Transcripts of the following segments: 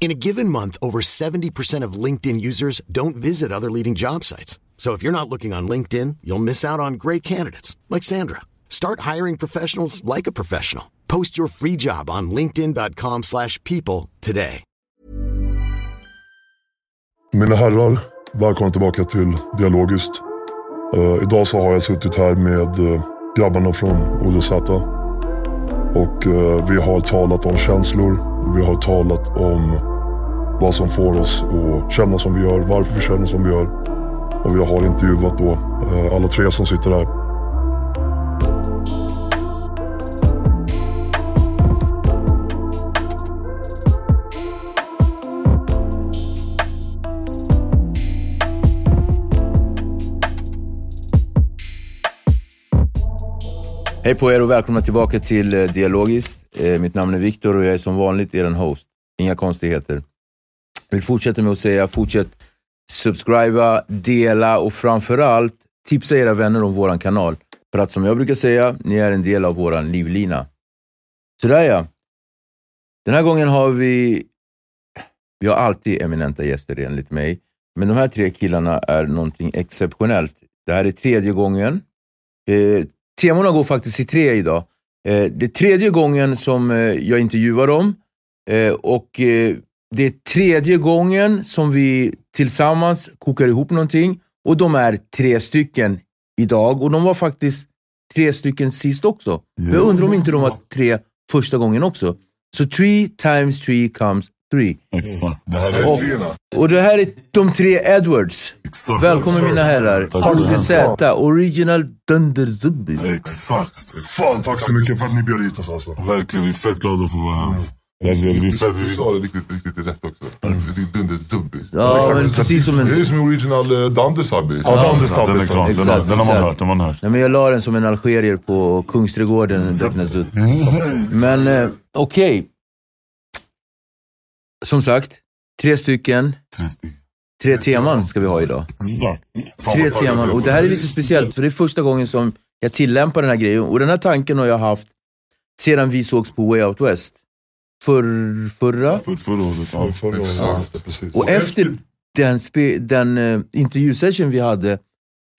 In a given month, over 70% of LinkedIn users don't visit other leading job sites. So if you're not looking on LinkedIn, you'll miss out on great candidates like Sandra. Start hiring professionals like a professional. Post your free job on linkedin.com/people today. Mina herrar, välkomna tillbaka till Dialogiskt. Eh, idag så har jag suttit här med uh, grabbarna från ODZ. Och eh, vi har talat om känslor. Vi har talat om vad som får oss att känna som vi gör, varför vi känner som vi gör. Och vi har intervjuat då eh, alla tre som sitter här. Hej på er och välkomna tillbaka till eh, Dialogiskt. Eh, mitt namn är Viktor och jag är som vanligt er host. Inga konstigheter. Jag vill fortsätta med att säga, fortsätt subscriba, dela och framförallt tipsa era vänner om vår kanal. För att som jag brukar säga, ni är en del av vår livlina. Sådär ja. Den här gången har vi, vi har alltid eminenta gäster enligt mig. Men de här tre killarna är någonting exceptionellt. Det här är tredje gången. Eh, temorna går faktiskt i tre idag. Eh, det är tredje gången som eh, jag intervjuar dem eh, och det är tredje gången som vi tillsammans kokar ihop någonting och de är tre stycken idag och de var faktiskt tre stycken sist också. Jag undrar om inte de var tre första gången också. Så three times three comes three. Exakt. Det här är Och, och det här är de tre Edwards. Exakt. Välkommen mina herrar. Mycket. Z, original Dunderzubbi. Exakt. Fan, tack så mycket för att ni bjöd hit oss alltså. Verkligen, vi är fett glada för att vara här. Alltså, vi fett, Du sa det riktigt, riktigt rätt också. Det är dunderzubbis. Ja, men precis som Det är en... som original uh, Dandesabbis. Ja, Dandes den är klar. Den, har- Exakt, den har man exakt. hört. Den har man hört. Nej, men jag la den som en algerier på Kungsträdgården. Ut. Men eh, okej. Som sagt, tre stycken. Tre teman ska vi ha idag. Exakt. Tre teman. Och det här är lite speciellt, för det är första gången som jag tillämpar den här grejen. Och den här tanken har jag haft sedan vi sågs på Way Out West. För, förra? För förra året. Ja. Förra året, ja, precis. Och efter den, spe, den uh, intervjusession vi hade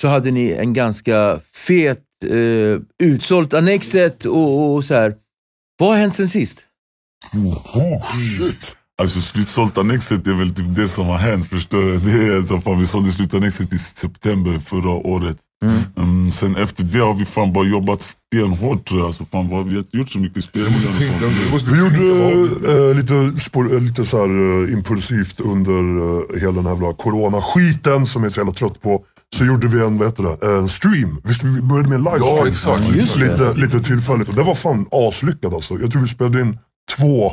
så hade ni en ganska fet, uh, utsålt Annexet och, och så här. Vad har hänt sen sist? Oh, shit. Alltså slutsålt annexet är väl typ det som har hänt förstår du? Det är alltså, fan, vi sålde slutannexet i september förra året. Mm, sen efter det har vi fan bara jobbat stenhårt tror jag. Alltså, fan, vad, vi har inte gjort så mycket måste Vi gjorde eh, lite, spår, eh, lite så här, eh, impulsivt under eh, hela den här jävla coronaskiten som jag är så jävla trött på. Så gjorde vi en, vad heter det, en stream. Visst, vi började med en livestream. Ja, exakt. Lite, lite tillfälligt. Och det var fan aslyckat alltså. Jag tror vi spelade in två,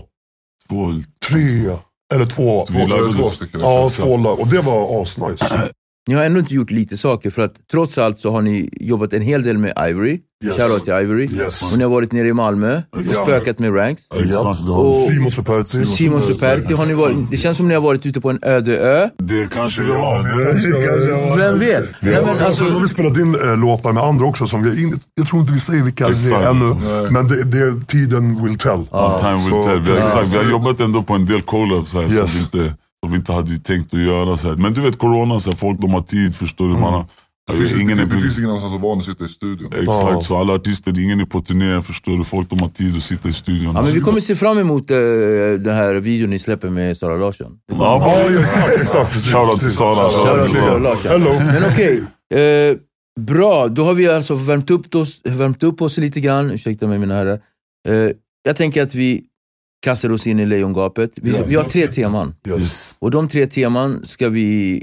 Två, tre, eller två. vi Två, två det. stycken. Ja, två. Och det var asnice. Ni har ändå inte gjort lite saker för att trots allt så har ni jobbat en hel del med Ivory. Yes. Shoutout till Ivory. Yes. Och ni har varit nere i Malmö och Ja. spökat med Ranks. Exakt, Och har, Simon Superti. Simon Superti har ni varit, det känns som ni har varit ute på en öde ö. det kanske jag har. Vem vet? Nej, men Alltså, alltså, har vi spelat in äh, låtar med andra också. Som vi in, jag tror inte vi säger vilka det är ännu. Nej. Men det, det, tiden will tell. Ja, time will Så- tell. Vi har, exakt, vi har jobbat ändå på en del collabs här Yes. vi inte, som vi inte hade tänkt att göra. Så här. Men du vet corona, så här, folk de har tid, förstår du. Man har, Det finns, ingen det, är det finns ingen annanstans att vara än att sitta i studion. Exakt, Ja. så alla artister, ingen är på turné, förstår du. Folk de har tid att sitta i studion. ja, men vi kommer se fram emot uh, den här videon ni släpper med Sara Larsson. Ja, Ja, exakt. Shoutout till Sara. Shoutout till Sara Larsson. Hello. Men okej, eh, bra. Då har vi alltså värmt upp oss, värmt upp oss lite grann. Ursäkta mig mina herrar. Eh, jag tänker att vi kastar oss in i lejongapet. Vi, vi har tre teman. Yes. Och de tre teman ska vi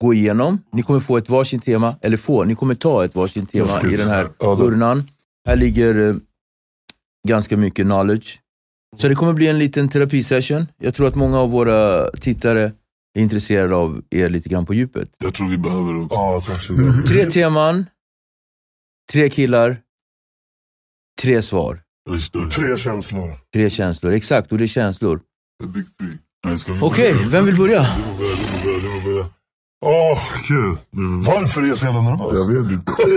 gå igenom. Ni kommer få ett varsin tema, eller få, ni kommer ta ett varsin tema i den här Ja, urnan. Här ligger eh, ganska mycket knowledge. Så det kommer bli en liten terapisession. Jag tror att många av våra tittare är intresserade av er lite grann på djupet. Jag tror vi behöver det också. Ja. Tre teman, tre killar, tre svar. Tre känslor. Tre känslor, exakt. Och det är känslor. Okej, okay, vem vill börja? Du får börja, Varför är jag så jävla nervös? Jag vet inte. Okej,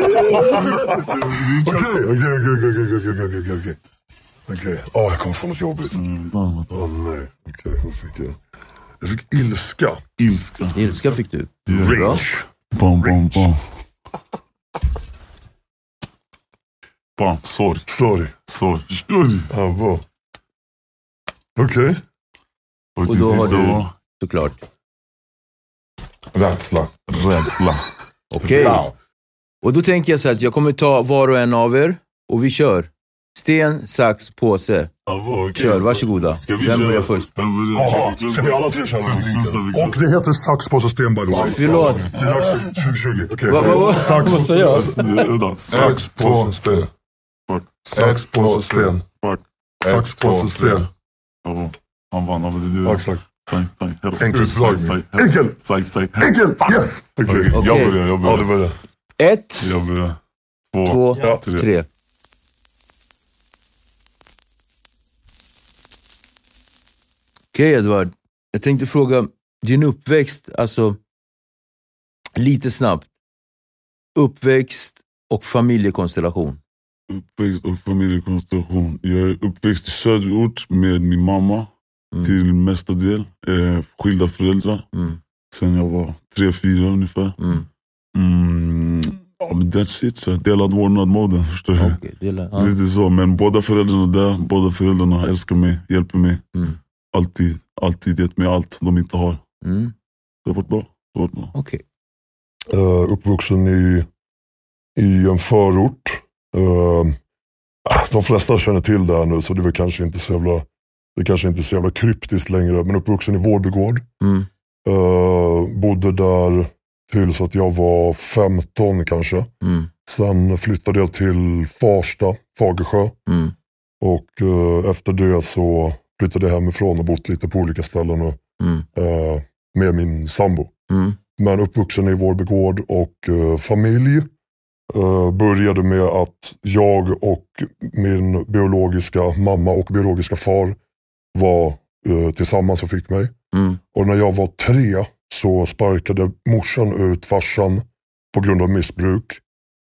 okej, okej, okej, okej, okej, okej. Åh, jag kommer få något jobbigt. Mm. Åh nej, okej, vad fick jag? Jag fick ilska. Ilska. Ilska fick du. Rage. Bom, bom, bom. Bam, sorg. Sorry. Sorg. Förstår du? Ja, bra. Okej. Och Och till då har du- var Såklart. Rädsla. rädsla. Okej. Wow. Och då tänker jag så här att jag kommer ta var och en av er och vi kör. Sten, sax, påse. Vad, okej. Kör, varsågoda. Ska vi Vem köra? börjar först? Jaha, ska vi alla tre köra? Och det heter sax, påse, sten by the way. Förlåt. Det är dags för 2020. Okej. Vänta, sax, påse, sten. Sax, påse, sten. Sax, påse, sten. Han vann. Men du... Exakt. Enkelt slag. Enkel! Enkel! Yes! Okej. Jag börjar, jag börjar. Ja, börjar. Ett. Jag börjar. Två. Två tre. Okej okay, Edvard. Jag tänkte fråga, din uppväxt, alltså lite snabbt. Uppväxt och familjekonstellation. Uppväxt och familjekonstellation. Jag är uppväxt i söderort med min mamma Mm. till mesta del. Eh, skilda föräldrar. Mm. Sen jag var tre, fyra ungefär. Mm. Mm. Ja, men that's it. Så delad vårdnad-moden, förstår du? Okej, dela. Ja. Lite så, men båda föräldrarna är där. Båda föräldrarna älskar mig, hjälper mig. Mm. Alltid, alltid gett mig allt de inte har. Mm. Det har varit bra. Det har varit bra. Okej. Uh, uppvuxen i, i en förort. Uh, de flesta känner till det här nu så det är kanske inte så jävla, det kanske inte så jävla kryptiskt längre. Men uppvuxen i Vårbygård. Mm. Uh, bodde där tills att jag var 15 kanske. Mm. Sen flyttade jag till Farsta, Fagersjö. Mm. Och eh, efter det så flyttade jag hemifrån och bott lite på olika ställen och, Mm. eh, med min sambo. Mm. Men uppvuxen i Vårby gård och eh, familj. Eh, började med att jag och min biologiska mamma och biologiska far var eh, tillsammans och fick mig. Mm. Och när jag var tre så sparkade morsan ut farsan på grund av missbruk.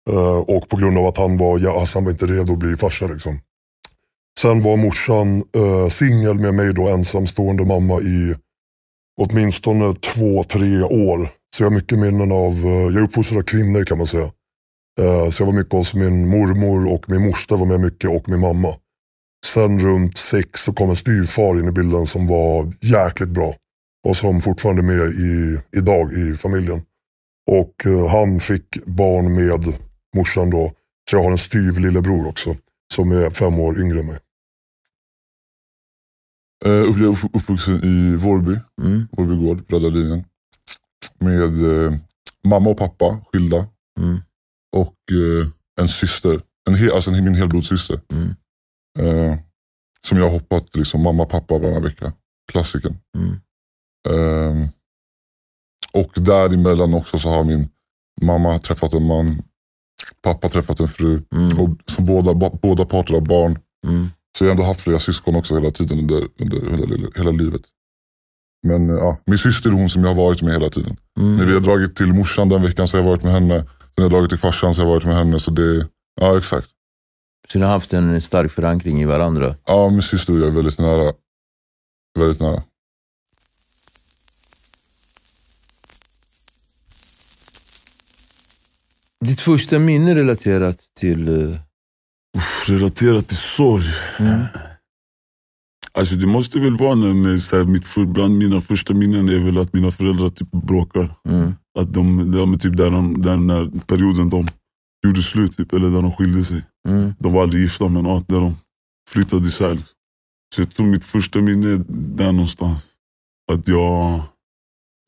Eh, och på grund av att han var, ja, alltså han var inte redo att bli farsa. Liksom. Sen var morsan eh, singel med mig då, ensamstående mamma i åtminstone två, tre år. Så jag har mycket minnen av, eh, jag är uppfostrad av kvinnor kan man säga. Eh, så jag var mycket hos min mormor och min moster var med mycket och min mamma. Sen runt sex så kom en styvfar in i bilden som var jäkligt bra. Och som fortfarande är med i, idag i familjen. Och eh, han fick barn med morsan då. Så jag har en styv lillebror också. Som är fem år yngre än mig. Uh, jag är upp- uppvuxen i Vårby, Mm. Vårby gård, brödralinjen. Med eh, mamma och pappa skilda Mm. Och eh, en syster, en hel, alltså en, min helblodssyster. Mm. Eh, som jag har hoppat liksom, mamma och pappa varannan vecka. Klassiken. Mm. Eh, och däremellan också så har min mamma träffat en man, pappa träffat en fru. Mm. Och som båda, båda parter har barn. Mm. Så jag har ändå haft flera syskon också hela tiden under, under hela, hela livet. Men eh, ja, min syster är hon som jag har varit med hela tiden. Mm. När vi har dragit till morsan den veckan så har jag varit med henne. När jag har dragit till farsan så har jag varit med henne. Så det, ja exakt. Så ni har haft en stark förankring i varandra? Ja, min syster och jag är väldigt nära. Väldigt nära. Ditt första minne relaterat till... Uff, relaterat till sorg. Mm. Alltså det måste väl vara när, så här, mitt bland mina första minnen är väl att mina föräldrar typ bråkar. Mm. Att de, de, typ där de, där när perioden de gjorde slut, typ, eller där de skilde sig. Mm. De var aldrig gifta men ja, där de flyttade isär. Liksom. Så jag tror mitt första minne är där någonstans. Att jag,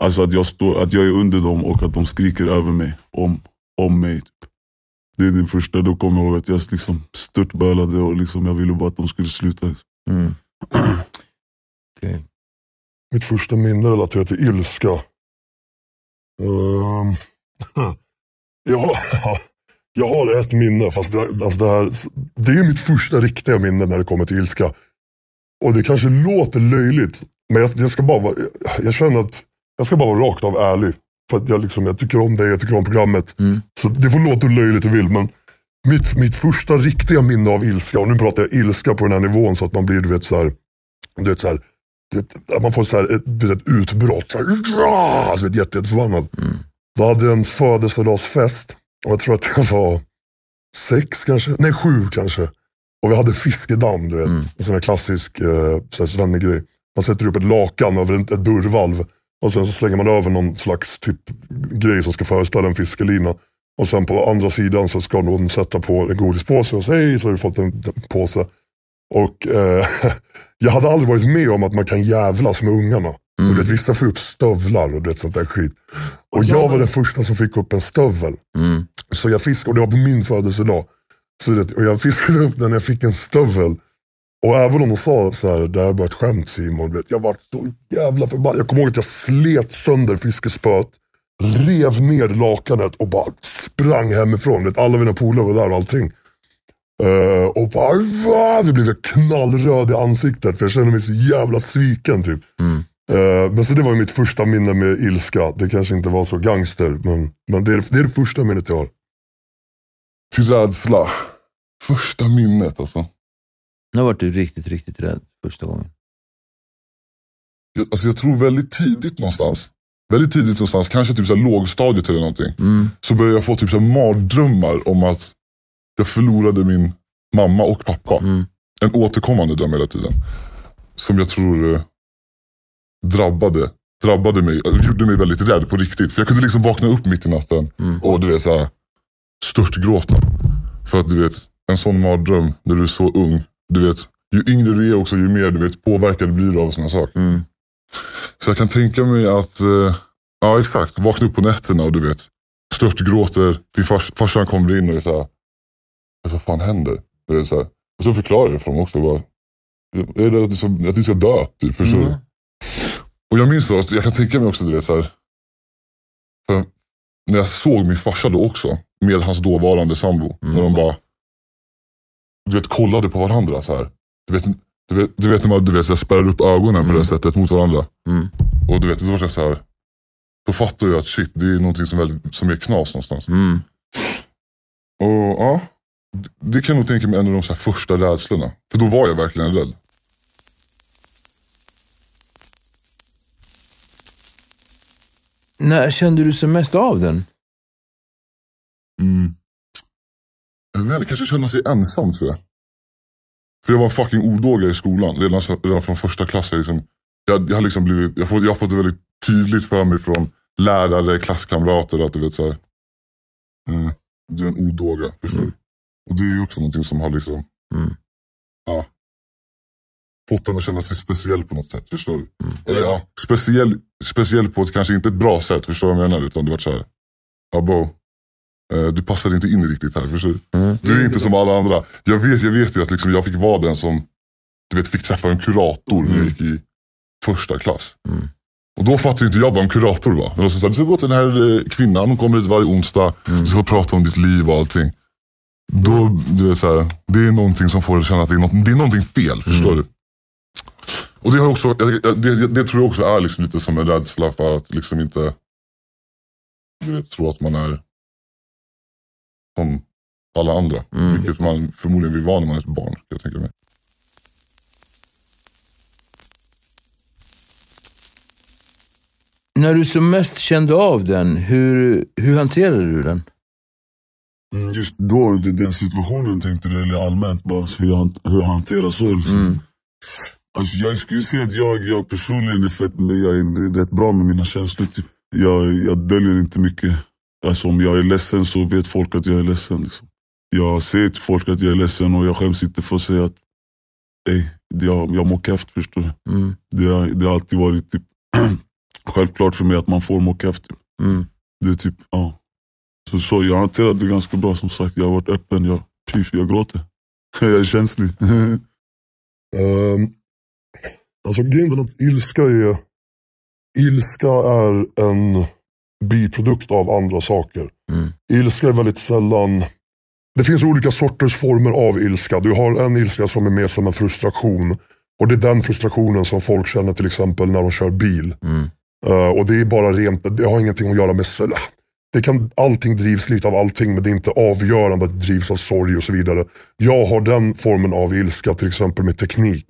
alltså att jag, står, att jag är under dem och att de skriker över mig, om, om mig. Typ. Det är det första, då kommer jag ihåg att jag liksom störtbölade och liksom jag ville bara att de skulle sluta. Mm. Okej. Mitt första minne relaterat till ilska. Ehm, jag, har, jag har ett minne, fast det, alltså det, här, det är mitt första riktiga minne när det kommer till ilska. Och det kanske låter löjligt, men jag, jag, ska bara vara, jag känner att jag ska bara vara rakt av ärlig. För att jag, liksom, jag tycker om dig, jag tycker om programmet. Mm. Så det får låta löjligt du vill, men mitt, mitt första riktiga minne av ilska, och nu pratar jag ilska på den här nivån så att man blir du vet, så här, du vet, så här, att man får så här, ett, vet, ett utbrott. Så här, alltså, vet, jätte, jätteförbannad. Då hade jag en födelsedagsfest och jag tror att jag var sex kanske, nej sju kanske. Och vi hade fiskedamm, du vet. En sån här klassisk eh, svennegrej. Man sätter upp ett lakan över ett, ett dörrvalv och sen så slänger man över någon slags typ grej som ska föreställa en fiskelina. Och sen på andra sidan så ska någon sätta på en godispåse och säga hej så har du fått en, påse. Och eh, jag hade aldrig varit med om att man kan jävlas med ungarna. Du vet, vissa får upp stövlar och du vet, sånt där skit. Och jag var den första som fick upp en stövel. Mm. Så jag fiskade, och det var på min födelsedag. Så det, och jag fiskade upp den när jag fick en stövel. Och även om de sa så här, det här är bara ett skämt Simon. Vet, jag var så jävla förbannad. Jag kommer ihåg att jag slet sönder fiskespöet. Rev ner lakanet och bara sprang hemifrån. Alla mina polare var där och allting. Eh, och bara, va? Det blev knallröd i ansiktet för jag kände mig så jävla sviken typ. Eh, men så det var mitt första minne med ilska. Det kanske inte var så gangster, men, men det, är, det är det första minnet jag har. Till rädsla. Första minnet alltså. När var du riktigt, riktigt rädd första gången? Jag, alltså jag tror väldigt tidigt någonstans. Väldigt tidigt någonstans, kanske typ så här lågstadiet eller någonting. Mm. Så började jag få typ så här mardrömmar om att jag förlorade min mamma och pappa. Mm. En återkommande dröm hela tiden. Som jag tror eh, drabbade, drabbade mig, gjorde mig väldigt rädd på riktigt. För jag kunde liksom vakna upp mitt i natten Mm. och du vet så här, störtgråta. För att du vet, en sån mardröm när du är så ung. Du vet, ju yngre du är också, ju mer du vet, påverkad blir du av sådana saker. Mm. Så jag kan tänka mig att, eh, ja exakt, vakna upp på nätterna och du vet, störtgråter. Din fars, farsan kommer in och är såhär, vad fan händer? Du vet, så här. Och så förklarar jag för dem också. Bara, är det att ni ska, att ni ska dö? Typ, förstår? Mm. Och jag minns så, att jag kan tänka mig också, du vet, så här, för när jag såg min farsa då också, med hans dåvarande sambo, Mm. när de bara du vet, kollade på varandra så här. Du vet, du vet, du vet när man du vet, så här, spärrar upp ögonen på Mm. det sättet mot varandra. Mm. Och du vet, då var jag så här. Då fattar jag att shit, det är någonting som, väldigt, som är knas någonstans. Mm. Och ja, det- det kan jag nog tänka mig en av de så här första rädslorna. För då var jag verkligen rädd. När kände du sig mest av den? Mm. Jag vet kanske känna sig ensam tror jag. För jag var en fucking odåga i skolan. Redan, redan från första klass. Jag, liksom, jag, jag, har liksom blivit, jag, får, jag har fått det väldigt tydligt för mig från lärare, klasskamrater att du vet så här, eh, Du är en odåga. Du? Och det är ju också någonting som har liksom, Mm. ja, fått en att känna sig speciell på något sätt. Förstår du? Eller ja, speciell, speciell på ett kanske inte ett bra sätt. Förstår du vad jag menar? Utan du varit så här, ja bo, eh, du passar inte in riktigt här. Förstår du? Mm. Du är inte som alla andra. Jag vet, jag vet ju att liksom jag fick vara den som du vet, fick träffa en kurator när jag gick i första klass. Mm. Och då fattade inte jag vad en kurator var. Var så här, du ska gå till den här eh, kvinnan, hon kommer hit varje onsdag. Du ska prata om ditt liv och allting. Då, du vet, så här, det är någonting som får dig att känna att det är, något, det är någonting fel. Förstår du? Och det, har också, det, det tror jag också är liksom lite som en rädsla för att liksom inte du vet, tro att man är som alla andra. Vilket man förmodligen vill vara när man är ett barn. Jag tänker mig. När du som mest kände av den, hur, hur hanterade du den? Mm, Just då, den situationen tänkte du, eller allmänt, bara hur jag, hur jag hanterar sorg. Liksom. Alltså, jag skulle säga att jag, jag personligen är fett, jag är rätt bra med mina känslor. Typ. Jag, jag döljer inte mycket. Alltså, om jag är ledsen så vet folk att jag är ledsen. Liksom. Jag säger till folk att jag är ledsen och jag skäms inte för att säga att ey, jag, jag mår keft. Förstår du? Mm. Det, har, det har alltid varit typ, självklart för mig att man får må keft. Typ. Mm. Det är typ, ja. Så, så jag hanterade det ganska bra som sagt. Jag har varit öppen, jag, pif, jag gråter. jag är känslig. Ehm, alltså grejen är att ilska är, ilska är en biprodukt av andra saker. Mm. Ilska är väldigt sällan, det finns olika sorters former av ilska. Du har en ilska som är mer som en frustration. Och det är den frustrationen som folk känner till exempel när de kör bil. Mm. Eh, och det är bara rent, det har ingenting att göra med det kan, allting drivs lite av allting men det är inte avgörande att det drivs av sorg och så vidare. Jag har den formen av ilska till exempel med teknik.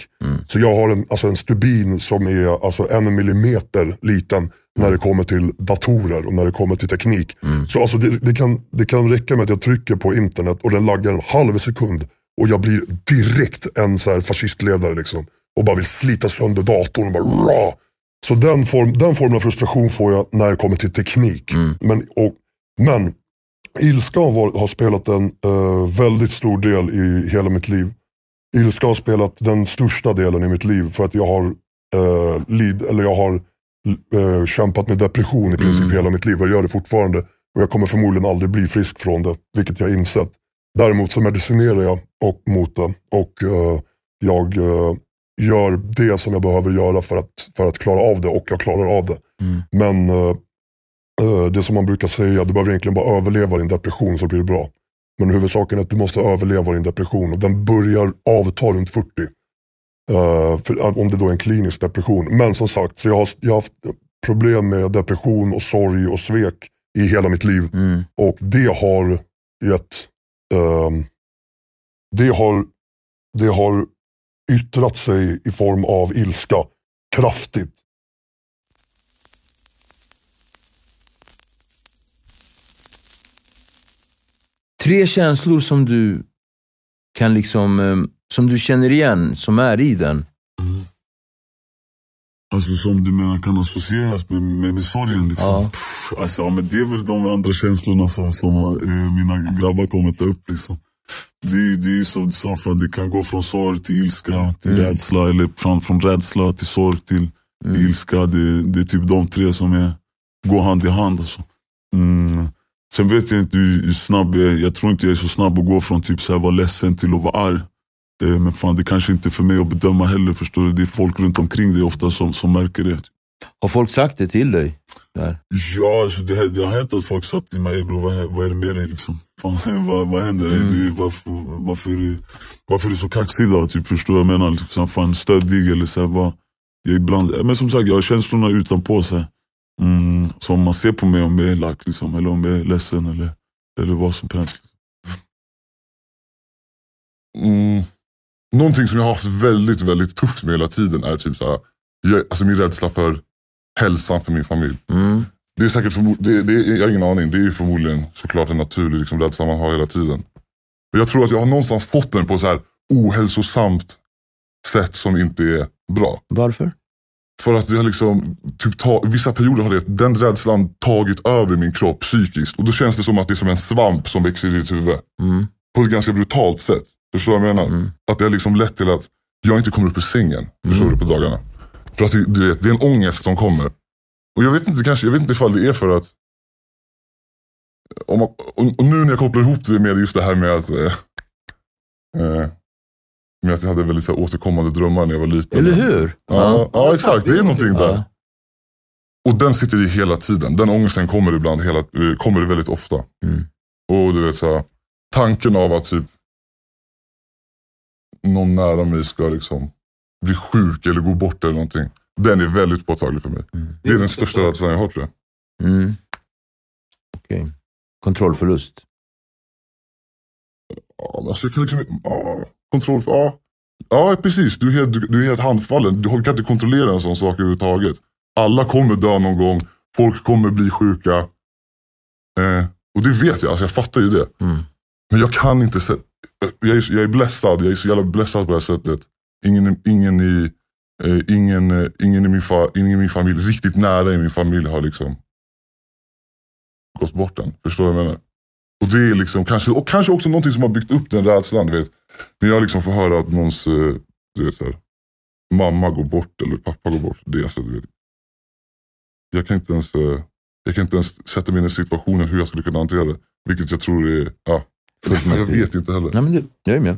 Så jag har en, alltså en stubin som är alltså en millimeter liten när det kommer till datorer och när det kommer till teknik. Så alltså det, det, kan, det kan räcka med att jag trycker på internet och den laggar en halv sekund och jag blir direkt en så här fascistledare liksom. Och bara vill slita sönder datorn och bara rah! Så den, form, den formen av frustration får jag när det kommer till teknik. Men, och, men ilska har, har spelat en eh, väldigt stor del i hela mitt liv. Ilska har spelat den största delen i mitt liv för att jag har, eh, lid, eller jag har eh, kämpat med depression i princip hela mitt liv. Jag gör det fortfarande och jag kommer förmodligen aldrig bli frisk från det, vilket jag insett. Däremot så medicinerar jag och, mot det och jag gör det som jag behöver göra för att, för att klara av det och jag klarar av det. Men eh, eh, det som man brukar säga, du behöver egentligen bara överleva din depression så blir det bra. Men huvudsaken är att du måste överleva din depression och den börjar avta runt 40. Eh, för, att- om det då är en klinisk depression. Men som sagt, så jag, har, jag har haft problem med depression och sorg och svek i hela mitt liv. Mm. Och det har gett, ehm, det, har, det har yttrat sig i form av ilska kraftigt. Tre känslor som du kan liksom, eh, som du känner igen, som är i den. Alltså som du menar kan associeras med, med, med sorgen. Liksom. Ja. Pff, alltså, ja, men det är väl de andra känslorna som, som eh, mina grabbar kommer ta upp. Liksom. Det, är- det är som du sa, för det kan gå från sorg till ilska, till rädsla. Eller från, från rädsla till sorg till, till ilska. Det, det är typ de tre som är, går hand i hand. Alltså. Mm. Sen vet jag inte hur snabb jag är. Jag tror inte jag är så snabb att gå från typ så här, vara ledsen till att vara arg. Eh, Men fan, det kanske inte är för mig att bedöma heller. Förstår du? Det är folk runt omkring dig ofta som, som märker det. Har folk sagt det till dig? Där. Ja, alltså det, det har hänt att folk sagt till mig, bro, vad, är- vad är det med dig? Liksom? Fan, vad, vad händer? Du, varför, varför, är du, varför är du så kaxig idag? Typ, förstår? Jag menar, liksom, fan, stöddig eller så här, vad, jag ibland, Men som sagt, jag har känslorna utanpå. Så, här. mm, så om man ser på mig om jag är lack, liksom, eller om jag är ledsen eller, eller vad som helst. Liksom. Mm. Någonting som jag har haft väldigt, väldigt tufft med hela tiden är typ så här, jag, alltså min rädsla för hälsan för min familj. Mm. Det är säkert det, det, jag har ingen aning. Det är förmodligen såklart en naturlig liksom, rädsla man har hela tiden. Men jag tror att jag har någonstans fått den på så här ohälsosamt sätt som inte är bra. Varför? För att det har liksom, typ ta, vissa perioder har det, den rädslan tagit över min kropp psykiskt. Och då känns det som att det är som en svamp som växer i ditt huvud. Mm. På ett ganska brutalt sätt. Förstår du vad jag menar? Att det har liksom lett till att jag inte kommer upp ur sängen. Förstår du, på dagarna. För att du vet, det är en ångest som kommer. Och jag vet inte, kanske, jag vet inte ifall det är för att om man, och, nu när jag kopplar ihop det med just det här med att eh, eh, med att jag hade väldigt så här, återkommande drömmar när jag var liten. Eller hur? Ja, ja, exakt. Det är någonting där. Ja. Och den sitter i hela tiden. Den ångesten kommer ibland, hela, eh, kommer väldigt ofta. Mm. Och du vet så här, tanken av att typ någon nära mig ska liksom bli sjuk eller gå bort eller någonting. Den är väldigt påtaglig för mig. Det är den största rädslan jag har tror jag. Mm. Okej. Kontrollförlust. Ja, alltså jag kan liksom, ja, kontroll, ja. ja precis. Du är, helt, du, du är helt handfallen. Du har- kan inte kontrollera en sån sak överhuvudtaget. Alla kommer dö någon gång. Folk kommer bli sjuka. Eh, och det vet jag, alltså jag fattar ju det. Mm. Men jag kan inte se, jag är, jag är blessad, jag är så jävla blessad på det här sättet. Ingen, ingen, i, eh, ingen, eh, ingen, i min fa, ingen i min familj, riktigt nära i min familj har liksom gått bort än. Förstår du vad jag menar? Och det är liksom kanske, och kanske också någonting som har byggt upp den rädslan. Du vet. När jag liksom får höra att någons eh, du vet, så här, mamma går bort eller pappa går bort. Det alltså, du vet, jag, kan inte ens, eh, jag kan inte ens sätta mig in i situationen hur jag skulle kunna hantera det. Vilket jag tror är, ja, jag vet inte heller. Nej, men du, jag är med.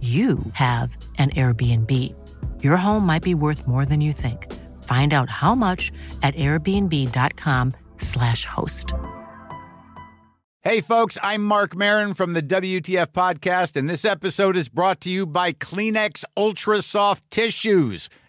you have an Airbnb. Your home might be worth more than you think. Find out how much at airbnb.com/slash host. hey folks, I'm Mark Marin from the WTF podcast, and this episode is brought to you by Kleenex Ultra Soft Tissues,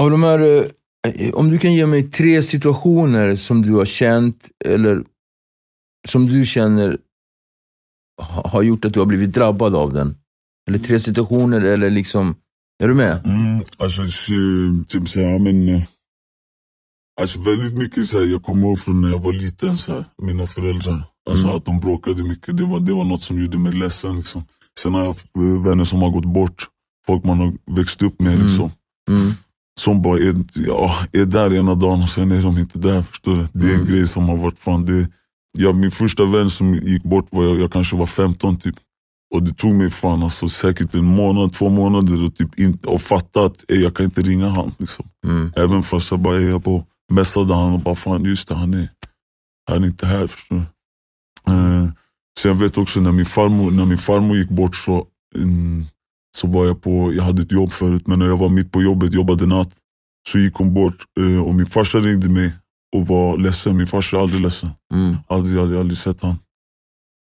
Av de här, eh, om du kan ge mig tre situationer som du har känt, eller som du känner ha- har gjort att du har blivit drabbad av den. Eller tre situationer, eller liksom, är du med? Mm, alltså, så- typ så här, men... eh, Alltså väldigt mycket så här, jag kommer ihåg från när jag var liten, så här, mina föräldrar. Alltså att de bråkade mycket. Det var, det var något som gjorde mig ledsen. Liksom. Sen har jag eh, vänner som har gått bort. Folk man har växt upp med. Liksom. Mm. Som bara är, ja, är där ena dagen och sen är de inte där. Förstår du? Det är en grej som har varit fan. Det, ja, min första vän som gick bort var jag, jag kanske var 15 typ. Och det tog mig fan alltså, säkert en månad, två månader och, typ in, och fatta att ey, jag kan inte ringa han. Liksom. Mm. Även fast jag bara, ey, jag bara messade han och bara, fan just det, han är, han är inte här. Förstår du? Eh, så jag vet också när min farmor, när min farmor gick bort så, mm, så var jag på, jag hade ett jobb förut, men när jag var mitt på jobbet, jobbade natt, så gick hon bort eh, och min farsa ringde mig och var ledsen. Min farsa är aldrig ledsen. Mm. Aldrig, aldrig, aldrig sett han.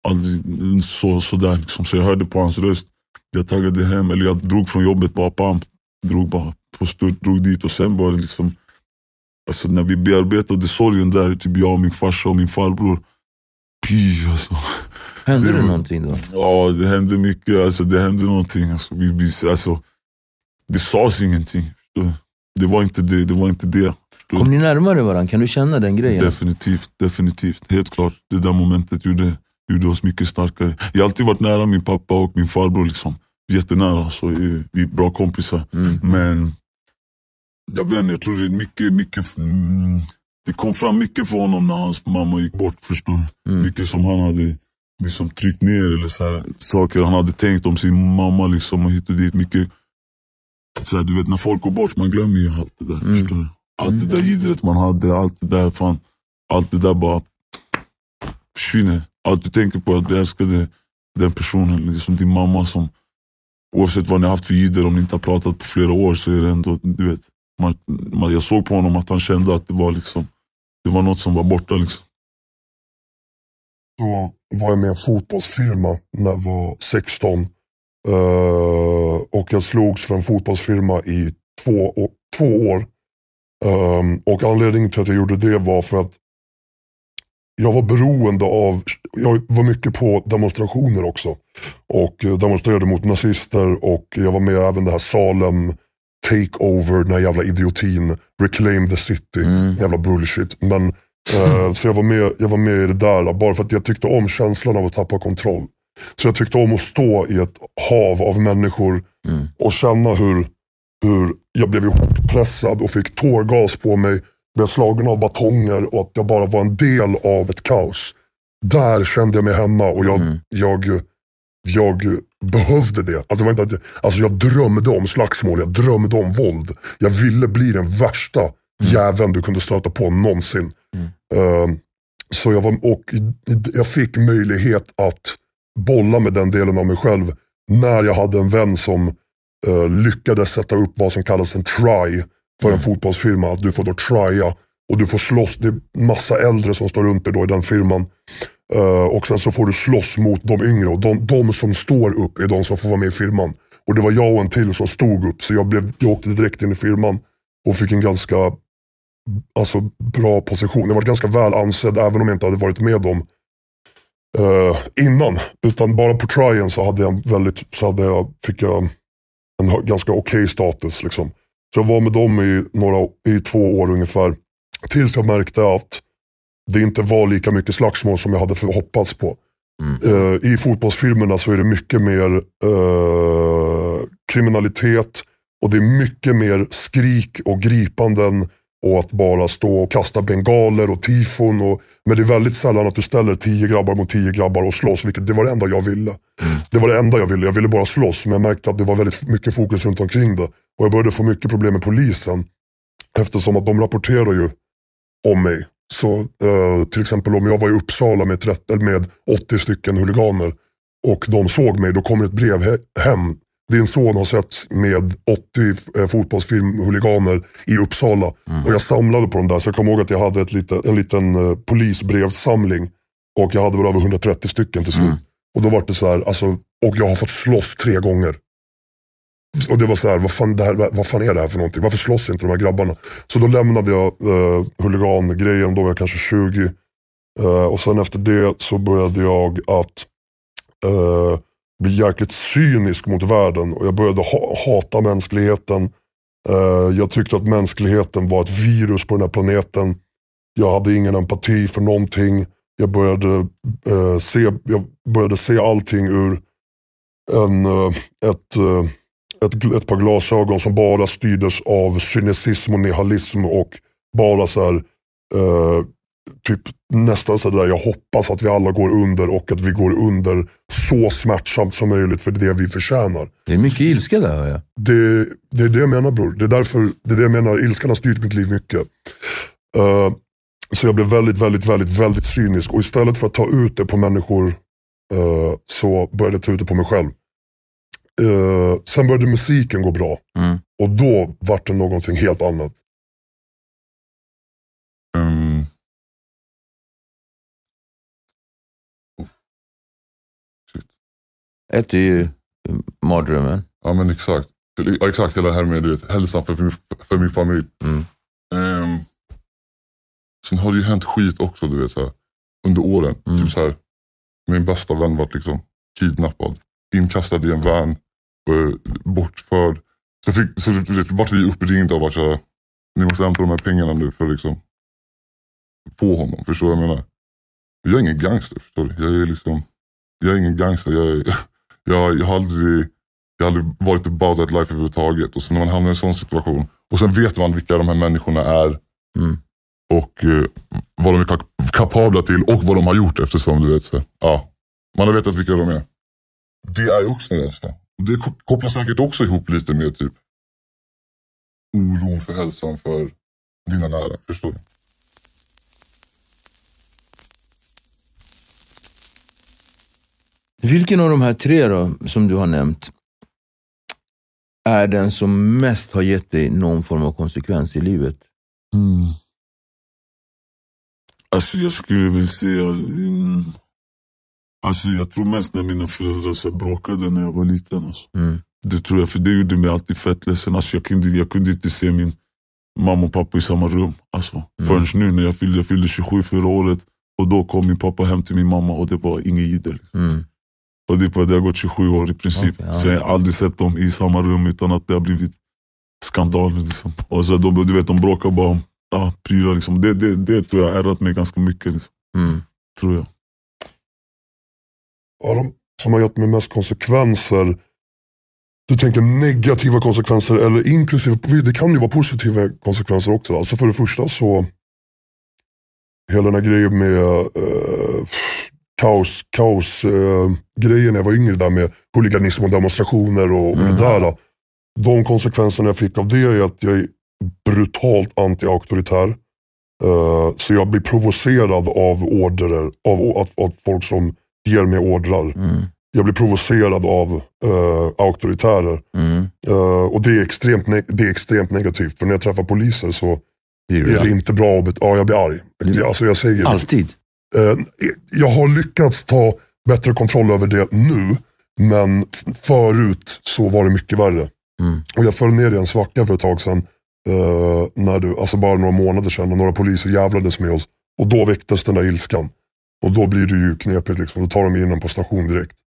Aldrig så, sådär liksom. Så jag hörde på hans röst. Jag taggade hem, eller jag drog från jobbet bara pamp. Drog bara på stört, drog dit och sen var det liksom Alltså när vi bearbetade sorgen där, typ jag och min farsa och min farbror. Py alltså. Hände det, var- någonting då? Ja, det hände mycket. Alltså, det hände någonting. Alltså, vi, vi, alltså, det sades ingenting. Det var inte det. det, var inte det. Kom ni närmare varandra? Kan du känna den grejen? Definitivt, definitivt. Helt klart. Det där momentet gjorde, gjorde oss mycket starkare. Jag har alltid varit nära min pappa och min farbror. Liksom. Jättenära, så vi är bra kompisar. Mm. Men jag vet inte, jag tror det är mycket, mycket mm, det kom fram mycket för honom när hans mamma gick bort. Förstår? Mm. Mycket som han hade liksom tryckt ner eller så här, saker han hade tänkt om sin mamma liksom, och hit och dit. Mycket, så här, du vet när folk går bort, man glömmer ju allt det där. Mm. Förstår du? Allt det där jiddret man hade, allt det där, fan, allt det där bara försvinner. Allt du tänker på att du älskade den personen, liksom din mamma som Oavsett vad ni har haft för jidder, om ni inte har pratat på flera år så är det ändå, du vet. Man, man, jag såg på honom att han kände att det var liksom, det var något som var borta liksom. Då var jag med i en fotbollsfirma när jag var 16. Eh, och jag slogs för en fotbollsfirma i två, två år. Ehm, och anledningen till att jag gjorde det var för att jag var beroende av, jag var mycket på demonstrationer också. Och eh, demonstrerade mot nazister och jag var med även det här Salem Takeover, den här jävla idiotin. Reclaim the city, Mm. jävla bullshit. Men, eh, så jag var, med, jag var med i det där bara för att jag tyckte om känslan av att tappa kontroll. Så jag tyckte om att stå i ett hav av människor Mm. och känna hur, hur jag blev ihoppressad och fick tårgas på mig, blev slagen av batonger och att jag bara var en del av ett kaos. Där kände jag mig hemma och jag, Mm. jag, jag behövde det. Alltså, det var inte att jag, alltså jag drömde om slagsmål, jag drömde om våld. Jag ville bli den värsta jäveln du kunde stöta på någonsin. Eh, så jag, var, och jag fick möjlighet att bolla med den delen av mig själv när jag hade en vän som eh, lyckades sätta upp vad som kallas en try för en fotbollsfirma. Att du får då trya och du får slåss. Det är massa äldre som står runt dig då i den firman. Eh, och sen så får du slåss mot de yngre och de, de som står upp är de som får vara med i firman. Och det var jag och en till som stod upp så jag, blev, jag åkte direkt in i firman och fick en ganska alltså, bra position. Jag var ganska väl ansedd även om jag inte hade varit med dem eh, innan. Utan bara på tryen så, hade jag väldigt, så hade jag, fick jag en ganska okej status. Liksom. Så jag var med dem i, några, i två år ungefär. Tills jag märkte att det inte var lika mycket slagsmål som jag hade hoppats på. Eh, I fotbollsfilmerna så är det mycket mer eh, kriminalitet och det är mycket mer skrik och gripanden och att bara stå och kasta bengaler och tifon. Och, men det är väldigt sällan att du ställer tio grabbar mot tio grabbar och slåss, vilket det var det enda jag ville. Det var det enda jag ville. Jag ville bara slåss, men jag märkte att det var väldigt mycket fokus runt omkring det. Och jag började få mycket problem med polisen eftersom att de rapporterar ju om mig. Så eh, till exempel om jag var i Uppsala med, 30, med 80 stycken huliganer och de såg mig, då kommer ett brev he- hem. Din son har sett med 80 eh, fotbollsfilmhuliganer i Uppsala. Och jag samlade på dem där, så jag kommer ihåg att jag hade ett lite, en liten eh, polisbrevssamling. Och jag hade väl över 130 stycken till slut. Och då var det så här, alltså, och jag har fått slåss tre gånger. Och det var så här, vad fan, det här, vad fan är det här för någonting? Varför slåss inte de här grabbarna? Så då lämnade jag eh, huligangrejen, då var jag kanske 20. Eh, och sen efter det så började jag att eh, bli jäkligt cynisk mot världen. Och jag började ha, hata mänskligheten. Eh, jag tyckte att mänskligheten var ett virus på den här planeten. Jag hade ingen empati för någonting. Jag började, eh, se, jag började se allting ur en, eh, ett, eh, ett, ett par glasögon som bara styrdes av cynism och nihilism och bara så här, eh, typ nästan sådär, jag hoppas att vi alla går under och att vi går under så smärtsamt som möjligt för det är det vi förtjänar. Det är mycket ilska där hör jag. Det, det är det jag menar bror. Det är därför, det är det jag menar, ilskan har styrt mitt liv mycket. Eh, så jag blev väldigt, väldigt, väldigt, väldigt cynisk och istället för att ta ut det på människor eh, så började jag ta ut det på mig själv. Eh, sen började musiken gå bra Mm. och då vart det någonting helt annat. Ehm, Ett är ju mardrömmen. Ja men exakt. Ja, exakt hela det här med du vet, hälsan för, min- för min familj. Mm. Ehm, sen har det ju hänt skit också du vet, så här, under åren. Mm. Typ så här, min bästa vän vart liksom kidnappad, inkastad i en van, eh, bortförd. Så, fick, så vet, vart vi uppringda och vart så här, ni måste hämta de här pengarna nu för att liksom få honom. Förstår du vad jag menar? Jag är ingen gangster, förstår du? Jag är liksom, jag är ingen gangster. Jag, är, jag, jag har aldrig jag har aldrig varit about that life överhuvudtaget. Och sen när man hamnar i en sån situation. Och sen vet man vilka de här människorna är. Mm. Och eh, vad de är kap- kapabla till och vad de har gjort eftersom du vet. Så, ja, man har vetat vilka de är. Det är också en rädsla. Det ko- kopplar säkert också ihop lite med typ oron för hälsan för dina nära. Förstår du? Vilken av de här tre då, som du har nämnt, är den som mest har gett dig någon form av konsekvens i livet? Alltså jag skulle väl säga... Mm, alltså jag tror mest när mina föräldrar så bråkade när jag var liten. Alltså. Mm. Det tror jag, för det gjorde mig alltid fett ledsen. Alltså jag, kunde, jag kunde inte se min mamma och pappa i samma rum. Alltså, Förrän nu när jag fyllde, jag fyllde 27 förra året. Och då kom min pappa hem till min mamma och det var ingen jidder. Mm. Och det, är på det har gått 27 år i princip. Okej, ja. Så jag har aldrig sett dem i samma rum utan att det har blivit skandal. Liksom. Och så de, du vet, de bråkar bara om ja, prylar. Liksom. Det, det, det tror jag har ärrat mig ganska mycket. Liksom. Mm. Tror jag. Ja, de som har gett mig mest konsekvenser. Du tänker negativa konsekvenser eller inklusive, det kan ju vara positiva konsekvenser också. Alltså för det första så, hela den här grejen med eh, kaos, kaos eh, grejen när jag var yngre där med huliganism och demonstrationer och, och det där. De konsekvenserna jag fick av det är att jag är brutalt anti-auktoritär. Eh, så jag blir provocerad av order, av att, av folk som ger mig ordrar. Mm. Jag blir provocerad av uh, auktoritärer. Mm. Eh, och det är, extremt det är extremt negativt. För när jag träffar poliser så är det inte bra Ja, jag blir arg. Det- Alltså, jag, säger, Alltid? Eh, jag har lyckats ta bättre kontroll över det nu. Men förut så var det mycket värre. Mm. Och jag föll ner i en svacka för ett tag sedan. eh, när du, alltså bara några månader sedan. När några poliser jävlades med oss. Och då väcktes den där ilskan. Och då blir det ju knepigt. Liksom. Då tar de in en på station direkt.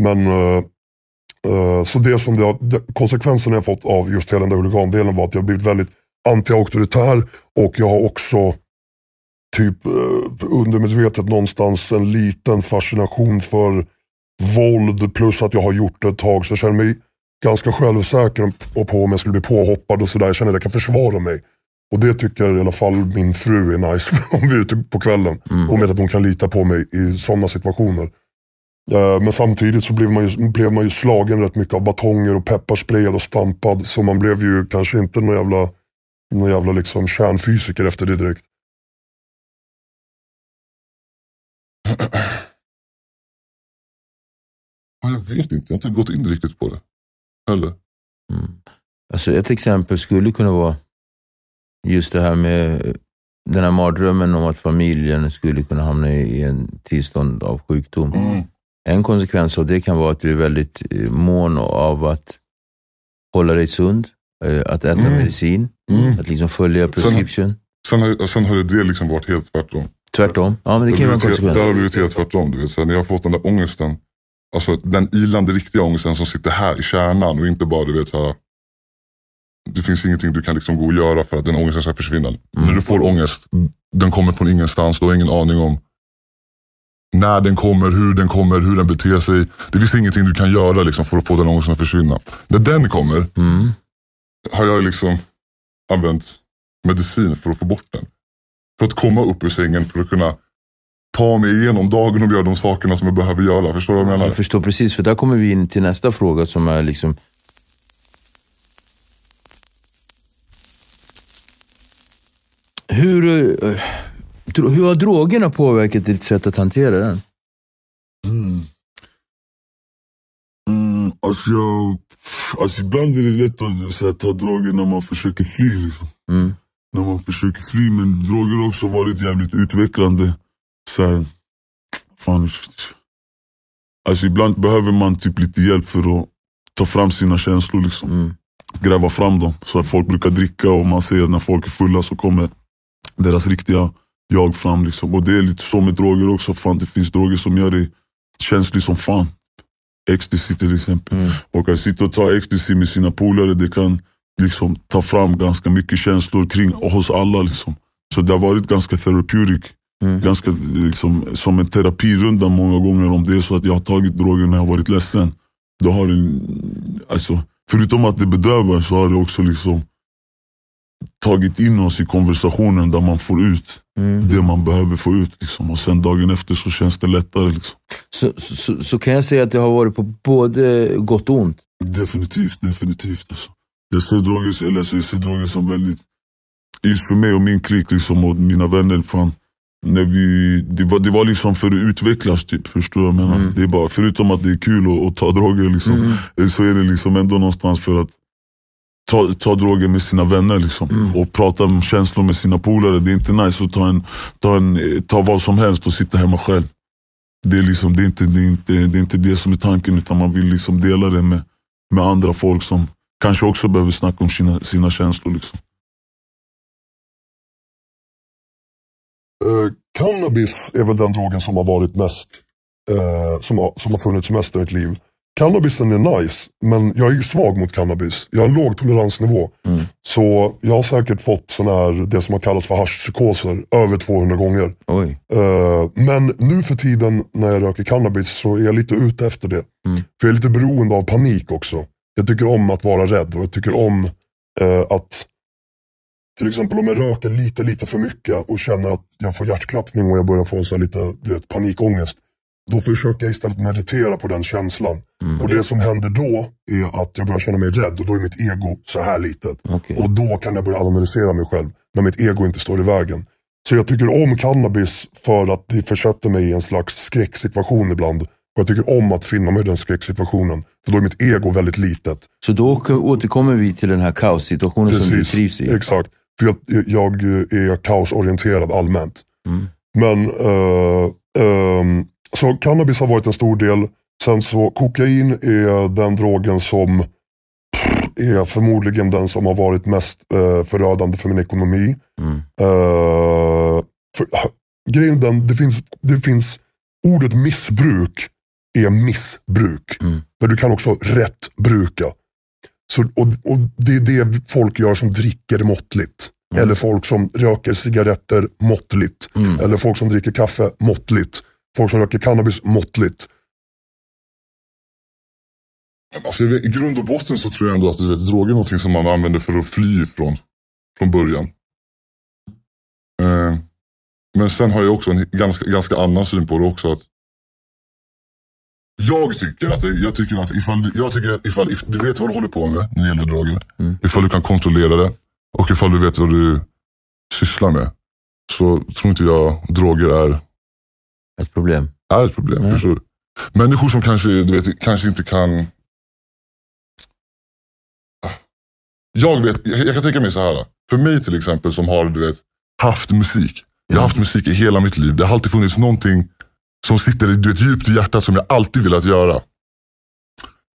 Men eh, så det som det har, det, konsekvenserna jag fått av just hela den där huligandelen var att jag blivit väldigt anti-auktoritär och jag har också typ eh, undermedvetet någonstans en liten fascination för våld plus att jag har gjort det ett tag så jag känner mig ganska självsäker och på om jag skulle bli påhoppad och sådär. Jag känner att jag kan försvara mig. Och det tycker i alla fall min fru är nice om vi är ute på kvällen. Hon vet att hon kan lita på mig i sådana situationer. Eh, Men samtidigt så blev man, ju, blev man ju slagen rätt mycket av batonger och pepparsprayad och stampad. Så man blev ju kanske inte någon jävla, någon jävla liksom kärnfysiker efter det direkt. Jag vet inte, jag har inte gått in riktigt på det. Heller. Mm. Alltså ett exempel skulle kunna vara just det här med den här mardrömmen om att familjen skulle kunna hamna i en tillstånd av sjukdom. Mm. En konsekvens av det kan vara att du är väldigt eh, mån av att hålla dig sund, eh, att äta Mm. medicin, Mm. att liksom följa prescription. Sen har, sen har det liksom varit helt tvärtom. Tvärtom. Ja, men det kan ju vara konsekvens. Där har det blivit helt tvärtom. Du vet, så när jag har fått den där ångesten, alltså den ilande riktiga ångesten som sitter här i kärnan och inte bara du vet så här, det finns ingenting du kan liksom gå och göra för att den ångesten ska försvinna. När du får ångest, den kommer från ingenstans, du har ingen aning om när den kommer, hur den kommer, hur den beter sig. Det finns ingenting du kan göra liksom, för att få den ångesten att försvinna. När den kommer Mm. har jag liksom använt medicin för att få bort den. För att komma upp ur sängen för att kunna ta mig igenom dagen och göra de sakerna som jag behöver göra. Förstår du vad jag menar? Jag förstår precis, för där kommer vi in till nästa fråga som är liksom Hur, eh, hur har drogerna påverkat ditt sätt att hantera den? Mm. Mm, alltså, jag, alltså ibland är det lätt att här, ta droger när man försöker fly. Liksom. Mm. När man försöker fly, men droger har också varit jävligt utvecklande. Så här, fan, alltså ibland behöver man typ lite hjälp för att ta fram sina känslor. Liksom. Gräva fram dem. Så att folk brukar dricka och man ser att när folk är fulla så kommer deras riktiga jag fram. Liksom. Och det är lite så med droger också. Fan, det finns droger som gör dig känslig som fan. Ecstasy till exempel. Och att sitta och ta ecstasy med sina polare, det kan liksom ta fram ganska mycket känslor kring hos alla. Liksom. Så det har varit ganska therapeutic. Ganska liksom, som en terapirunda många gånger om det är så att jag har tagit droger när jag har varit ledsen. Då har det, alltså, förutom att det bedövar så har det också liksom tagit in oss i konversationen där man får ut det man behöver få ut. Liksom. Och sen dagen efter så känns det lättare. Liksom. Så, så, så, så kan jag säga att det har varit på både gott och ont? Definitivt, definitivt. Alltså. Ser droger, eller alltså, ser droger som väldigt, just för mig och min klick liksom, och mina vänner. Fan, när vi, det, var, det var liksom för att utvecklas, typ, förstår du vad jag menar? Det är bara, förutom att det är kul att, att ta droger, liksom, så är det liksom ändå någonstans för att ta, ta droger med sina vänner liksom, och prata om känslor med sina polare. Det är inte nice att ta, en, ta, en, ta vad som helst och sitta hemma själv. Det är, liksom, det, är inte, det, är inte, det är inte det som är tanken, utan man vill liksom dela det med, med andra folk som kanske också behöver snacka om sina, sina känslor. Liksom. Eh, cannabis är väl den drogen som har varit mest, eh, som, har, som har funnits mest i mitt liv. Cannabisen är nice, men jag är svag mot cannabis. Jag har en låg toleransnivå. Så jag har säkert fått sån här, det som har kallats för haschpsykoser över 200 gånger. Eh, men nu för tiden när jag röker cannabis så är jag lite ute efter det. För jag är lite beroende av panik också. Jag tycker om att vara rädd och jag tycker om eh, att till exempel om jag röker lite, lite för mycket och känner att jag får hjärtklappning och jag börjar få så lite du vet, panikångest. Då försöker jag istället meditera på den känslan. Och det som händer då är att jag börjar känna mig rädd och då är mitt ego så här litet. Och då kan jag börja analysera mig själv när mitt ego inte står i vägen. Så jag tycker om cannabis för att det försätter mig i en slags skräcksituation ibland. Och jag tycker om att finna mig i den skräcksituationen. För då är mitt ego väldigt litet. Så då återkommer vi till den här kaossituationen som du trivs i? Exakt. För jag, jag är kaosorienterad allmänt. Men eh, ehm, så cannabis har varit en stor del. Sen så kokain är den drogen som är förmodligen den som har varit mest eh, förödande för min ekonomi. Eh, för, grejen den, det finns, det finns ordet missbruk är missbruk. Men du kan också rätt bruka. Så, och, och Det är det folk gör som dricker måttligt. Eller folk som röker cigaretter måttligt. Eller folk som dricker kaffe måttligt. Folk som röker cannabis måttligt. Alltså, I grund och botten så tror jag ändå att du vet, droger är någonting som man använder för att fly ifrån. Från början. Eh, men sen har jag också en ganska, ganska annan syn på det också. Att jag tycker att, jag tycker att ifall, jag tycker att ifall if, du vet vad du håller på med när det gäller droger. Ifall du kan kontrollera det och ifall du vet vad du sysslar med. Så tror inte jag droger är ett problem. Är ett problem. Förstår du? Människor som kanske, du vet, kanske inte kan... Jag, vet, jag, jag kan tänka mig så här. För mig till exempel som har du vet, haft musik. Jag har haft musik i hela mitt liv. Det har alltid funnits någonting som sitter du vet, djupt i hjärtat som jag alltid velat göra.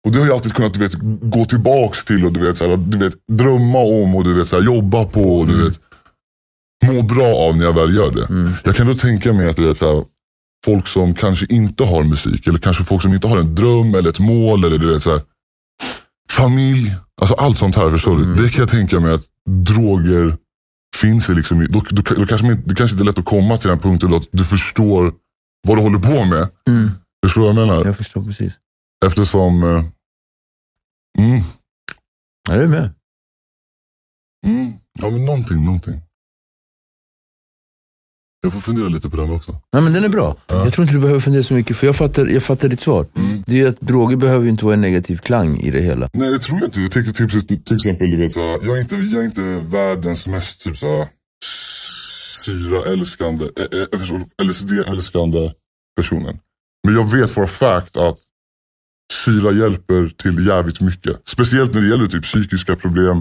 Och det har jag alltid kunnat du vet, gå tillbaks till och du vet, så här, du vet, drömma om och du vet, så här, jobba på. Och, du vet, må bra av när jag väl gör det. Jag kan då tänka mig att du vet, så här, folk som kanske inte har musik eller kanske folk som inte har en dröm eller ett mål eller du vet, så här, familj. Alltså allt sånt här, förstår du? Det kan jag tänka mig att droger finns i. Liksom, då, då, då kanske man, det kanske inte är lätt att komma till den punkten då att du förstår vad du håller på med. Förstår du vad jag menar? Jag förstår precis. Eftersom... eh, Mm, Jag är med. mm, ja, men någonting, någonting. Jag får fundera lite på den också. Nej, men den är bra. Jag tror inte du behöver fundera så mycket, för jag fattar, jag fattar ditt svar. Det är ju att droger behöver ju inte vara en negativ klang i det hela. Nej det tror jag inte. Jag tycker typ, till exempel, du vet, så jag, är inte, jag är inte världens mest typ, så syraälskande, äh, äh, LSD-älskande personen. Men jag vet for a fact att syra hjälper till jävligt mycket. Speciellt när det gäller typ psykiska problem.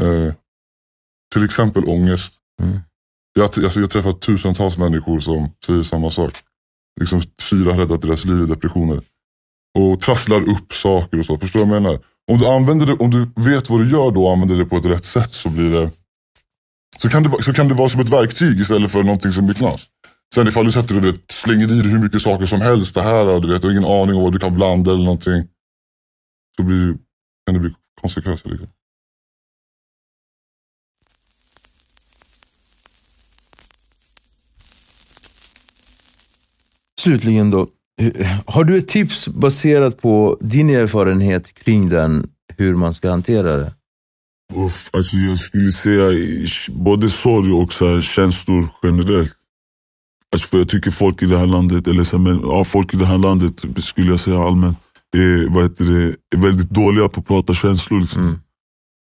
Eh, till exempel ångest. Mm. Jag, alltså, jag har träffat tusentals människor som säger samma sak. Liksom, syra har räddat deras liv i depressioner. Och trasslar upp saker och så. Förstår du vad jag menar? Om du, använder det, om du vet vad du gör då och använder det på ett rätt sätt så blir det så kan det, vara- så kan det vara som ett verktyg istället för någonting som blir knas. Sen ifall du sätter och slänger i dig hur mycket saker som helst, det här och du vet, och ingen aning om vad du kan blanda eller någonting. Så blir, kan det bli konsekvenser. Liksom. Slutligen då, har du ett tips baserat på din erfarenhet kring den, hur man ska hantera det? Uff, alltså jag skulle säga både sorg och så här, känslor generellt. Alltså för jag tycker folk i det här landet, eller så men, ja, folk i det här landet skulle jag säga allmänt, är, vad heter det, är väldigt dåliga på att prata känslor. Liksom.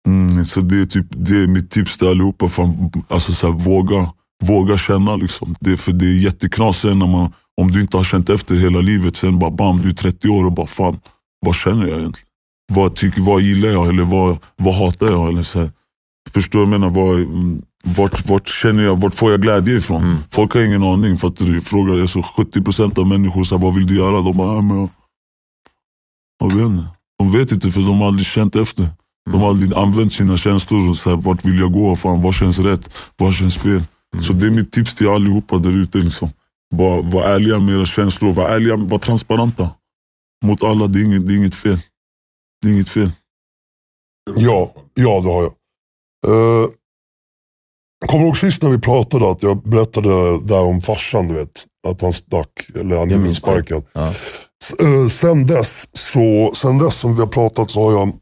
Mm, så det är, typ, det är mitt tips till allihopa. Fan, alltså så här, våga, våga känna. Liksom. Det, för det är jätteknas sen när man, om du inte har känt efter hela livet. Sen bara bam, du är 30 år och bara fan, vad känner jag egentligen? Vad, tycker, vad gillar jag eller vad, vad hatar jag? Eller så här. Förstår du vad jag menar? Vad, mm, vart, vart, känner jag, vart får jag glädje ifrån? Folk har ingen aning. För att du frågar alltså 70% av människor så här, vad vill du göra? De bara, "Ja, men jag, jag vet inte. De vet inte för de har aldrig känt efter. De har aldrig använt sina känslor. Och så här, vart vill jag gå? Fan, vad känns rätt? Vad känns fel? Så det är mitt tips till allihopa där ute. Liksom. Var, var ärliga med era känslor. Var ärliga, var transparenta. Mot alla, det är inget, det är inget fel. Det är inget fel. Ja, ja det har jag. Uh, kommer du ihåg sist när vi pratade att jag berättade där om farsan, du vet. Att han stack, eller han Jag blev sparkad. Ja. Eh, sen, dess, så, sen dess som vi har pratat så har jag,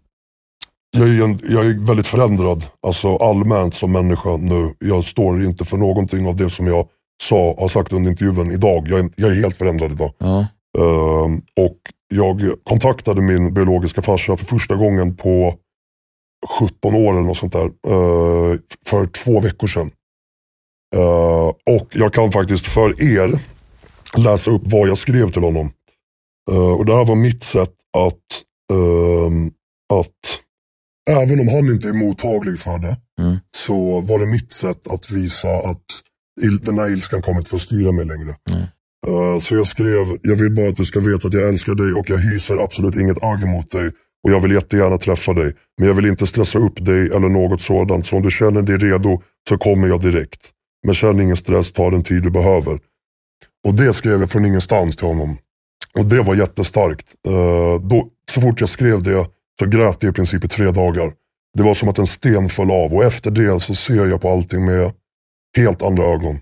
jag är, en, jag är väldigt förändrad. Alltså allmänt som människa nu. Jag står inte för någonting av det som jag sa, har sagt under intervjun idag. Jag är, jag är helt förändrad idag. Ja. Ehm, och jag kontaktade min biologiska farsa för första gången på 17 år eller något sånt där. eh, för två veckor sedan. Eh, och jag kan faktiskt för er läsa upp vad jag skrev till honom. Eh, och Det här var mitt sätt att, ehm, att även om han inte är mottaglig för det, Mm. så var det mitt sätt att visa att den här ilskan kommer inte få styra mig längre. Eh, så jag skrev, jag vill bara att du ska veta att jag älskar dig och jag hyser absolut inget agg mot dig. Och jag vill jättegärna träffa dig. Men jag vill inte stressa upp dig eller något sådant. Så om du känner dig redo så kommer jag direkt. Men känn ingen stress, ta den tid du behöver. Och det skrev jag från ingenstans till honom. Och det var jättestarkt. Eh, då, så fort jag skrev det så grät jag i princip i tre dagar. Det var som att en sten föll av och efter det så ser jag på allting med helt andra ögon.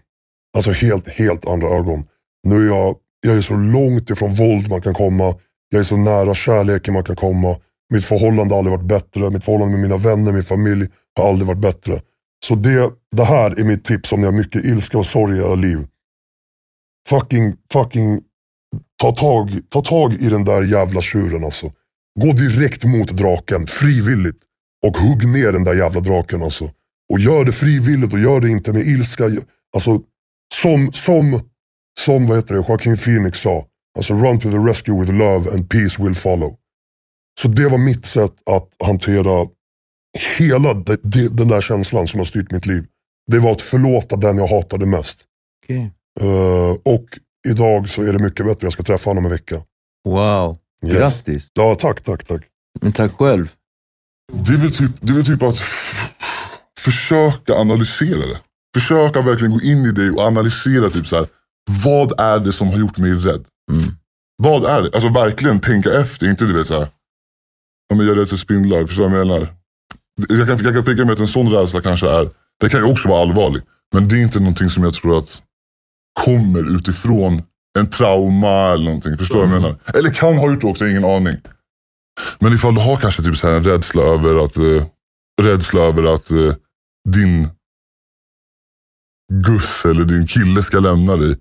Alltså helt, helt andra ögon. Nu är jag, jag är så långt ifrån våld man kan komma. Jag är så nära kärleken man kan komma. Mitt förhållande har aldrig varit bättre. Mitt förhållande med mina vänner, min familj har aldrig varit bättre. Så det, det här är mitt tips om ni har mycket ilska och sorg i era liv. Fucking, fucking ta tag, ta tag i den där jävla tjuren alltså. Gå direkt mot draken, frivilligt. Och hugg ner den där jävla draken alltså. Och gör det frivilligt och gör det inte med ilska. Alltså, som, som, som vad heter det, Joaquin Phoenix sa. Alltså run to the rescue with love and peace will follow. Så det var mitt sätt att hantera hela de, de, den där känslan som har styrt mitt liv. Det var att förlåta den jag hatade mest. Okej. Eh, och idag så är det mycket bättre. Jag ska träffa honom en vecka. Wow, Yes. grattis. Ja, tack, tack, tack. Men tack själv. Det är väl typ, det är väl typ att försöka analysera det. Försöka verkligen gå in i det och analysera typ så här. Vad är det som har gjort mig rädd? Vad är det? Alltså verkligen tänka efter. Inte du vet så här. Ja, men jag är rädd för spindlar. Förstår du vad jag menar? Jag kan, jag kan tänka mig att en sån rädsla kanske är, det kan ju också vara allvarlig. Men det är inte någonting som jag tror att kommer utifrån en trauma eller någonting. Förstår du vad jag menar? Eller kan ha gjort det också, ingen aning. Men ifall du har kanske typ så en rädsla över att, eh, rädsla över att eh, din Gus eller din kille ska lämna dig.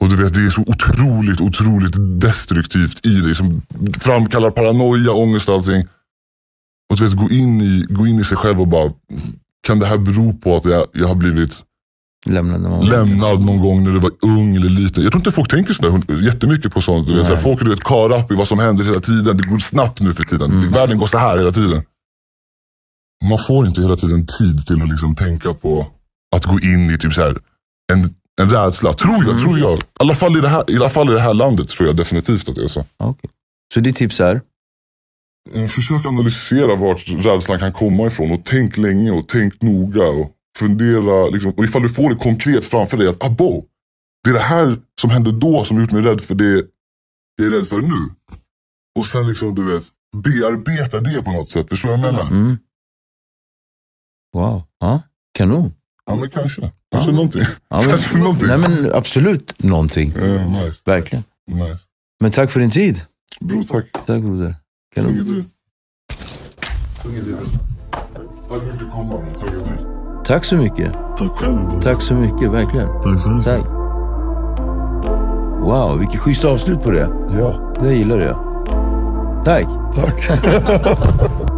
Och du vet, det är så otroligt, otroligt destruktivt i dig som framkallar paranoia, ångest och allting. Och du vet, gå in i, gå in i sig själv och bara, kan det här bero på att jag, jag har blivit Lämnad någon lämnad någon gång när du var ung eller liten. Jag tror inte folk tänker sådär, jättemycket på sånt. Du vet, såhär, folk är caught up i vad som händer hela tiden. Det går snabbt nu för tiden. Världen går så här hela tiden. Man får inte hela tiden tid till att liksom tänka på att gå in i typ så här, en, en rädsla. Tror jag, tror jag. I alla, fall i, det här, I alla fall i det här landet tror jag definitivt att det är så. Okej. Så ditt tips är? Eh, Försök analysera vart rädslan kan komma ifrån och tänk länge och tänk noga. Och fundera, liksom, och ifall du får det konkret framför dig att abo, det är det här som hände då som gjort mig rädd för det jag är rädd för nu. Och sen liksom du vet, bearbeta det på något sätt. Förstår du vad jag menar? Mm. Wow. Ja, kanon. Ja men kanske. Kanske någonting. Ja, men, kanske någonting. Nej men absolut någonting. Ja, nice. Verkligen. nice. Men tack för din tid. Bro, tack. Tack broder. Kanon. du. Tack du. Tack för att du komma. Tack så mycket. Tack själv. Tack så mycket, verkligen. Tack så mycket. Tack. Wow, vilket schysst avslut på det. Ja, Det gillar jag. Tack. tack.